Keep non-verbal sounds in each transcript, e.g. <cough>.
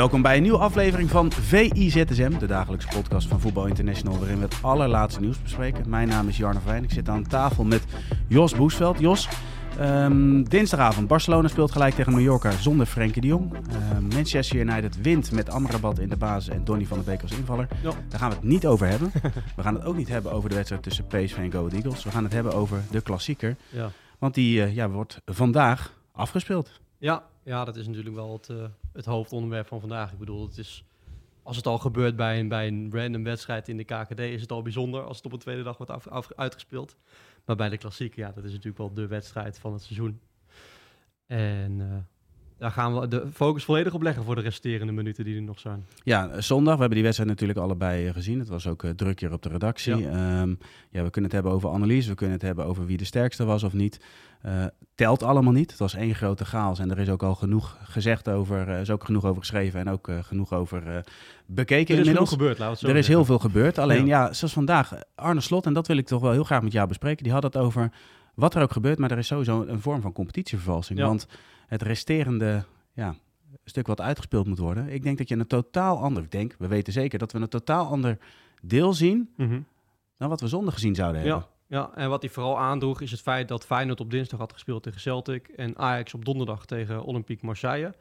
Welkom bij een nieuwe aflevering van VIZSM, de dagelijkse podcast van Voetbal International, waarin we het allerlaatste nieuws bespreken. Mijn naam is Jarno Vijn. Ik zit aan tafel met Jos Boesveld. Jos, ehm, dinsdagavond, Barcelona speelt gelijk tegen Mallorca zonder Frenkie de Jong. Ehm, Manchester United wint met Amrabat in de basis en Donny van der Beek als invaller. Daar gaan we het niet over hebben. <laughs> we gaan het ook niet hebben over de wedstrijd tussen PSV en Go Eagles. We gaan het hebben over de klassieker, Ja. want die eh, ja, wordt vandaag afgespeeld. Ja, ja, dat is natuurlijk wel het, eh, het hoofdonderwerp van vandaag. Ik bedoel, het is, als het al gebeurt bij een, bij een random wedstrijd in de KKD, is het al bijzonder als het op een tweede dag wordt af, af- uitgespeeld. Maar bij de klassieker, ja, dat is natuurlijk wel de wedstrijd van het seizoen. En eh, daar gaan we de focus volledig op leggen voor de resterende minuten die er nog zijn. Ja, zondag. We hebben die wedstrijd natuurlijk allebei eh, gezien. Het was ook eh, druk hier op de redactie. Ja. Ja. ja, we kunnen het hebben over analyse. We kunnen het hebben over wie de sterkste was of niet. Eh, telt allemaal niet. Het was één grote chaos. En er is ook al genoeg gezegd over. Er is ook genoeg over geschreven. En ook genoeg over bekeken Er is inmiddels. gebeurd, laten we het zo Er is heel veel gebeurd. Alleen Ja. ja. zoals vandaag, Arne Slot, en dat wil ik toch wel heel graag met jou bespreken. Die had het over wat er ook gebeurt, maar er is sowieso een vorm van competitievervalsing. Ja. Want het resterende ja, stuk wat uitgespeeld moet worden. Ik denk dat je een totaal ander, ik denk, we weten zeker dat we een totaal ander deel zien Mhm. dan wat we zondag gezien zouden hebben. Ja, ja, en wat hij vooral aandroeg is het feit dat Feyenoord op dinsdag had gespeeld tegen Celtic en Ajax op donderdag tegen Olympique Marseille.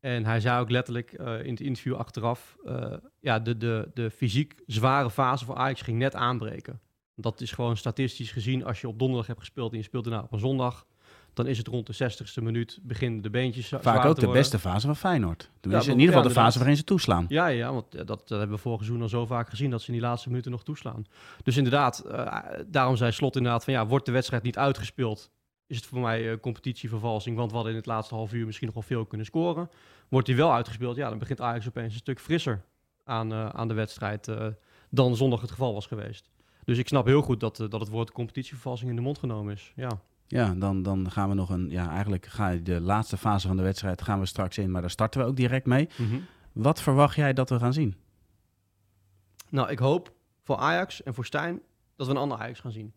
En hij zei ook letterlijk eh, in het interview achteraf, eh, ja, de, de, de fysiek zware fase voor Ajax ging net aanbreken. Dat is gewoon statistisch gezien, als je op donderdag hebt gespeeld en je speelt daarna op een zondag, dan is het rond de 60ste minuut beginnen de beentjes Vaak ook de worden. beste fase van Feyenoord. Tenminste, Ja, in ieder geval ja, de fase waarin ze toeslaan. Ja, ja, want dat, dat hebben we vorig seizoen al zo vaak gezien dat ze in die laatste minuten nog toeslaan. Dus inderdaad, eh, daarom zei Slot inderdaad van ja, wordt de wedstrijd niet uitgespeeld, is het voor mij eh, competitievervalsing, want we hadden in het laatste half uur misschien nog wel veel kunnen scoren. Wordt die wel uitgespeeld, ja, dan begint Ajax opeens een stuk frisser aan, eh, aan de wedstrijd dan zondag het geval was geweest. Dus ik snap heel goed dat, eh, dat het woord competitievervalsing in de mond genomen is. Ja. Ja, dan, dan gaan we nog een. Ja, eigenlijk ga je de laatste fase van de wedstrijd gaan we straks in, maar daar starten we ook direct mee. Wat verwacht jij dat we gaan zien? Nou, ik hoop voor Ajax en voor Stijn dat we een ander Ajax gaan zien.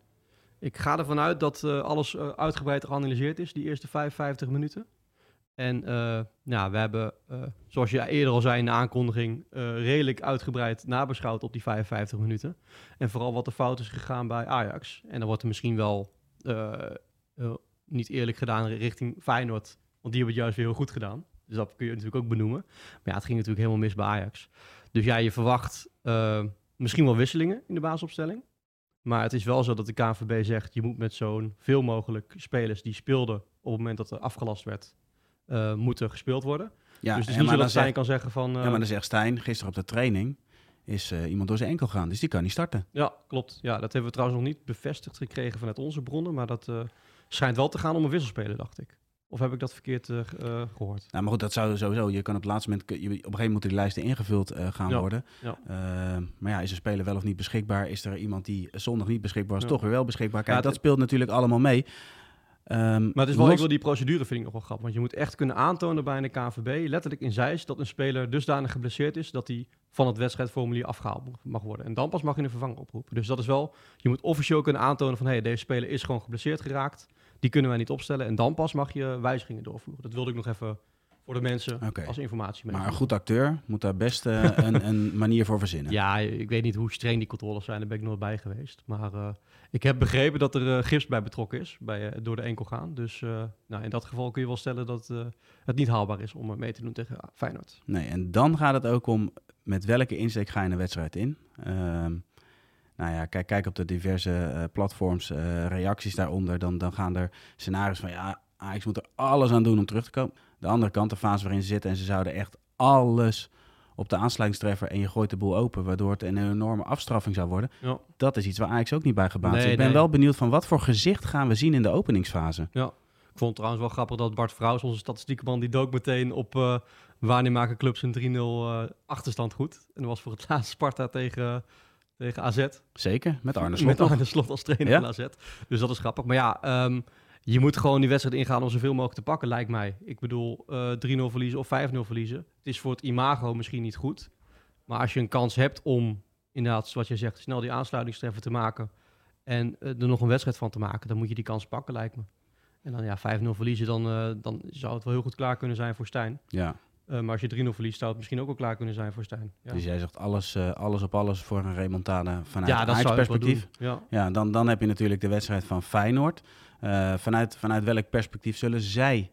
Ik ga ervan uit dat eh, alles eh, uitgebreid geanalyseerd is, die eerste 55 minuten. En eh, nou, we hebben, eh, zoals je eerder al zei in de aankondiging, eh, redelijk uitgebreid nabeschouwd op die 55 minuten. En vooral wat de fout is gegaan bij Ajax. En dan wordt er misschien wel niet eerlijk gedaan richting Feyenoord, want die hebben het juist weer heel goed gedaan. Dus dat kun je natuurlijk ook benoemen. Maar ja, het ging natuurlijk helemaal mis bij Ajax. Dus ja, je verwacht misschien wel wisselingen in de basisopstelling. Maar het is wel zo dat de KNVB zegt... je moet met zo'n veel mogelijk spelers die speelden... op het moment dat er afgelast werd... eh, moeten gespeeld worden. Ja, dus het is niet zo dat Stijn zegt, kan zeggen van... eh, ja, maar dan zegt Stijn, gisteren op de training is eh, iemand door zijn enkel gegaan, dus die kan niet starten. Ja, klopt. Ja, dat hebben we trouwens nog niet bevestigd gekregen vanuit onze bronnen. Maar dat eh, schijnt wel te gaan om een wisselspeler, dacht ik. Of heb ik dat verkeerd eh, eh, gehoord? Nou, maar goed, dat zou sowieso. Je kan op het laatste moment, je, op een gegeven moment moeten die lijsten ingevuld eh, gaan Ja, worden. ja. Eh, maar ja, is een speler wel of niet beschikbaar? Is er iemand die zondag niet beschikbaar was, Ja. toch weer wel beschikbaar? Kijk, Ja, dat speelt natuurlijk allemaal mee. Ehm, Maar het is wel, los- ik wil die procedure vind ik nog wel grappig. Want je moet echt kunnen aantonen bij een KNVB, letterlijk in Zeist, dat een speler dusdanig geblesseerd is dat hij van het wedstrijdformulier afgehaald mag- mag worden. En dan pas mag je een vervanger oproepen. Dus dat is wel, je moet officieel kunnen aantonen van, hé, hey, deze speler is gewoon geblesseerd geraakt. Die kunnen wij niet opstellen. En dan pas mag je wijzigingen doorvoeren. Dat wilde ik nog even voor de mensen als informatie mee. Maar een goed acteur moet daar best eh, <laughs> een, een manier voor verzinnen. Ja, ik weet niet hoe streng die controles zijn, daar ben ik nooit bij geweest. Maar eh, ik heb begrepen dat er gips bij betrokken is, bij, door de enkel gaan. Dus nou, in dat geval kun je wel stellen dat het niet haalbaar is om mee te doen tegen Feyenoord. Nee, en dan gaat het ook om met welke insteek ga je een wedstrijd in. Ehm, nou ja, kijk, kijk op de diverse platforms, reacties daaronder. Dan, dan gaan er scenario's van ja, Ajax moet er alles aan doen om terug te komen. De andere kant, de fase waarin ze zitten en ze zouden echt alles op de aansluitingstreffer en je gooit de boel open, waardoor het een enorme afstraffing zou worden. Ja. Dat is iets waar Ajax ook niet bij gebaat is. Nee, Ik ben nee. wel benieuwd van wat voor gezicht gaan we zien in de openingsfase. Ja. Ik vond het trouwens wel grappig dat Bart Vrouws, onze statistiekenman, die dook meteen op uh, clubs een 3-0 uh, achterstand goed. En dat was voor het <laughs> laatste Sparta tegen, tegen AZ. Zeker, met Arne Slot. Met Arne Slot als trainer van AZ. Dus dat is grappig. Maar ja, um, je moet gewoon die wedstrijd ingaan om zoveel mogelijk te pakken, lijkt mij. Ik bedoel, uh, 3-0 verliezen of 5-0 verliezen. Het is voor het imago misschien niet goed. Maar als je een kans hebt om, inderdaad, zoals je zegt, snel die aansluitingstreffer te maken... en uh, er nog een wedstrijd van te maken, dan moet je die kans pakken, lijkt me. En dan ja, 5-0 verliezen, dan, uh, dan zou het wel heel goed klaar kunnen zijn voor Stijn. Ja. Maar als je 3-0 verliest, zou het misschien ook wel klaar kunnen zijn voor Stijn. Ja. Dus jij zegt alles, alles op alles voor een remontada vanuit ja, dat perspectief. Ja. ja, dan, dan heb je natuurlijk de wedstrijd van Feyenoord. Uh, vanuit, vanuit welk perspectief zullen zij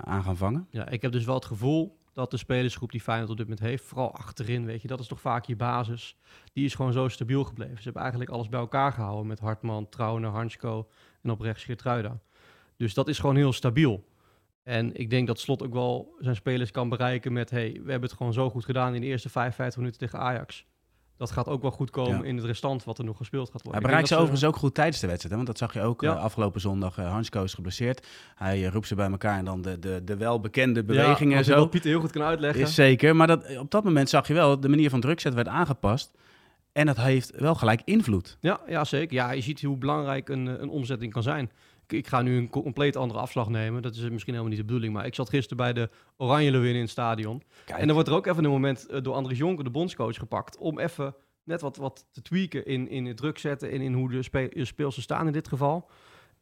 aan gaan vangen? Ja, ik heb dus wel het gevoel dat de spelersgroep die Feyenoord op dit moment heeft, vooral achterin, weet je, dat is toch vaak je basis. Die is gewoon zo stabiel gebleven. Ze hebben eigenlijk alles bij elkaar gehouden met Hartman, Trauner, Hansko en op rechts Geertruida. Dus dat is gewoon heel stabiel. En ik denk dat Slot ook wel zijn spelers kan bereiken met... hey, we hebben het gewoon zo goed gedaan in de eerste 55 minuten tegen Ajax. Dat gaat ook wel goed komen Ja. in het restant wat er nog gespeeld gaat worden. Hij Ik bereikt ze dat overigens ook goed tijdens de wedstrijd. Hè? Want dat zag je ook Ja. eh, afgelopen zondag. Uh, Hansko is geblesseerd. Hij eh, roept ze bij elkaar en dan de, de, de welbekende Ja, bewegingen als en zo. Wat Pieter heel goed kan uitleggen. Is zeker. Maar dat, op dat moment zag je wel, de manier van druk zetten werd aangepast. En dat heeft wel gelijk invloed. Ja, ja, zeker. Ja, je ziet hoe belangrijk een, een omzetting kan zijn. Ik, ga nu een co- compleet andere afslag nemen. Dat is misschien helemaal niet de bedoeling. Maar ik zat gisteren bij de Oranje Lewin in het stadion. Kijk, En dan wordt er ook even een moment eh, door Andries Jonker, de bondscoach, gepakt. Om even net wat, wat te tweaken in, in het druk zetten en in hoe de spe de speelsters staan in dit geval.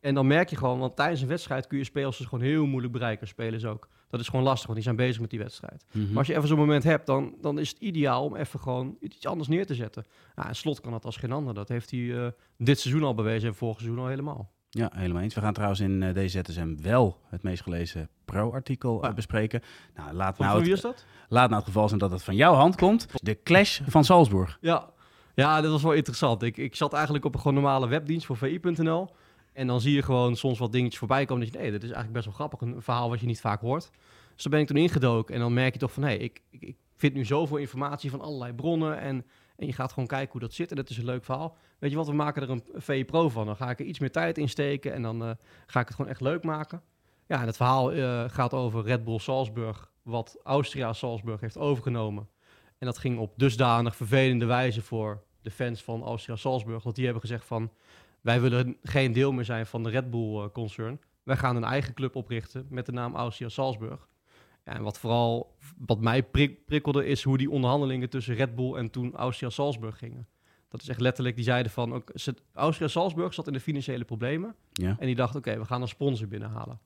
En dan merk je gewoon, want tijdens een wedstrijd kun je speelsters gewoon heel moeilijk bereiken. Spelers ook. Dat is gewoon lastig, want die zijn bezig met die wedstrijd. mhm. Maar als je even zo'n moment hebt, dan, dan is het ideaal om even gewoon iets anders neer te zetten. Ja, en Slot kan dat als geen ander. Dat heeft hij eh, dit seizoen al bewezen en vorig seizoen al helemaal. Ja, helemaal eens. We gaan trouwens in uh, deze ZSM wel het meest gelezen pro-artikel uh, Ja. bespreken. Nou, laat Van, nou, van wie het, is dat? laat nou het geval zijn dat het van jouw hand komt. De clash van Salzburg. Ja. ja, dat was wel interessant. Ik, ik zat eigenlijk op een gewoon normale webdienst voor VI.nl. En dan zie je gewoon soms wat dingetjes voorbij komen. Dat je, nee, dit is eigenlijk best wel grappig. Een verhaal wat je niet vaak hoort. Dus daar ben ik toen ingedoken. En dan merk je toch van, hé, ik, ik, ik vind nu zoveel informatie van allerlei bronnen. En, en je gaat gewoon kijken hoe dat zit. En dat is een leuk verhaal. Weet je wat, we maken er een VI Pro van. Dan ga ik er iets meer tijd in steken. En dan uh, ga ik het gewoon echt leuk maken. Ja, en het verhaal uh, gaat over Red Bull Salzburg. Wat Austria Salzburg heeft overgenomen. En dat ging op dusdanig vervelende wijze voor de fans van Austria Salzburg. Dat die hebben gezegd van, wij willen geen deel meer zijn van de Red Bull-concern. wij gaan een eigen club oprichten met de naam Austria Salzburg. Ja, en wat vooral, wat mij prik prikkelde, is hoe die onderhandelingen tussen Red Bull en toen Austria Salzburg gingen. Dat is echt letterlijk, die zeiden van, ook, Austria Salzburg zat in de financiële problemen. Ja. En die dacht, oké, okay, we gaan een sponsor binnenhalen.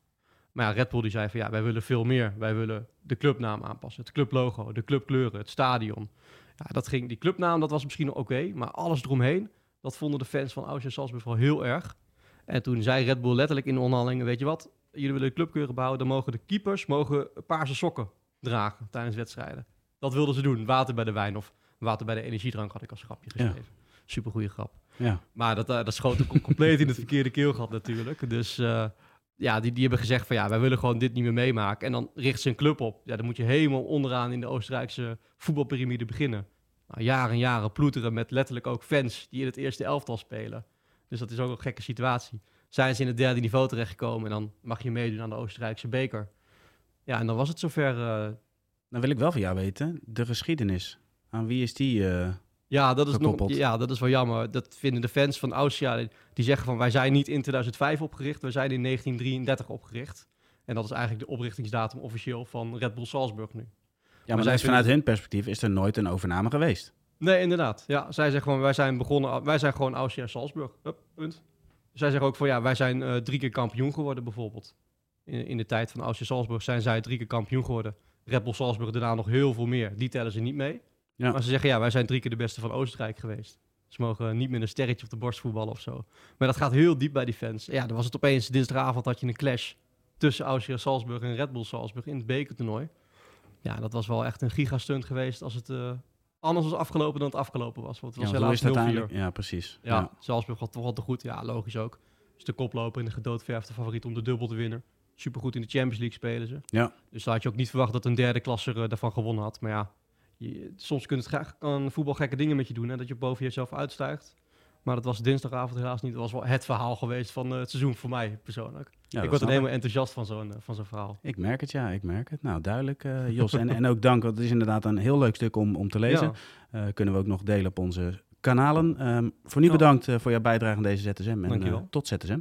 Maar ja, Red Bull die zei van, ja, wij willen veel meer. Wij willen de clubnaam aanpassen, het clublogo, de clubkleuren, het stadion. Ja, dat ging, die clubnaam, dat was misschien oké, okay, maar alles eromheen, dat vonden de fans van Austria Salzburg wel heel erg. En toen zei Red Bull letterlijk in de onderhandelingen, weet je wat, jullie willen de clubkeuren bouwen, dan mogen de keepers mogen paarse sokken dragen tijdens wedstrijden. Dat wilden ze doen, water bij de wijn of water bij de energiedrank had ik als grapje geschreven. Ja. Super goede grap. Ja. Maar dat, uh, dat schoot ook compleet in het verkeerde keelgat natuurlijk. Dus uh, ja, die, die hebben gezegd van ja, wij willen gewoon dit niet meer meemaken. En dan richt ze een club op. Ja, dan moet je helemaal onderaan in de Oostenrijkse voetbalpyramide beginnen. Nou, jaren en jaren ploeteren met letterlijk ook fans die in het eerste elftal spelen. Dus dat is ook een gekke situatie. Zijn ze in het derde niveau terechtgekomen en dan mag je meedoen aan de Oostenrijkse beker. Ja, en dan was het zover. Uh... Dan wil ik wel van jou weten, de geschiedenis. Aan wie is die uh, ja, dat is gekoppeld? Nog, ja, dat is wel jammer. Dat vinden de fans van Austria. Die zeggen van wij zijn niet in 2005 opgericht, we zijn in 1933 opgericht. En dat is eigenlijk de oprichtingsdatum officieel van Red Bull Salzburg nu. Ja, maar, maar vanuit hun perspectief is er nooit een overname geweest. Nee, inderdaad. Ja, zij zeggen gewoon, wij zijn begonnen, wij zijn gewoon Austria Salzburg. Hup, punt. Zij zeggen ook van, ja, wij zijn uh, drie keer kampioen geworden bijvoorbeeld. In, in de tijd van Austria Salzburg zijn zij drie keer kampioen geworden. Red Bull Salzburg daarna nog heel veel meer. Die tellen ze niet mee. Ja. Maar ze zeggen, ja, wij zijn drie keer de beste van Oostenrijk geweest. Ze mogen niet meer een sterretje op de borst voetballen of zo. Maar dat gaat heel diep bij die fans. Ja, dan was het opeens dinsdagavond had je een clash tussen Austria Salzburg en Red Bull Salzburg in het bekertoernooi. Ja, dat was wel echt een gigastunt geweest als het uh, anders was afgelopen dan het afgelopen was. Want het was ja, helaas uiteindelijk. Ja, precies. Ja, ja. Salzburg had toch wel te goed. Ja, logisch ook. Dus de koploper en de gedoodverfde favoriet om de dubbel te winnen. Supergoed in de Champions League spelen ze. Ja. Dus daar had je ook niet verwacht dat een derde klasser uh, daarvan gewonnen had. Maar ja, je, soms kunt het graag, kan voetbal gekke dingen met je doen. Hè? Dat je boven jezelf uitstijgt. Maar dat was dinsdagavond helaas niet. Dat was wel het verhaal geweest van eh, het seizoen voor mij persoonlijk. Ja, ik word er helemaal enthousiast van zo'n eh, van zo'n verhaal. Ik merk het, ja, ik merk het. Nou, duidelijk, eh, Jos. en, en ook dank, want het is inderdaad een heel leuk stuk om, om te lezen. Ja, kunnen we ook nog delen op onze kanalen. Ehm, voor nu bedankt voor jouw bijdrage aan deze ZSM. En Dankjewel. tot ZSM.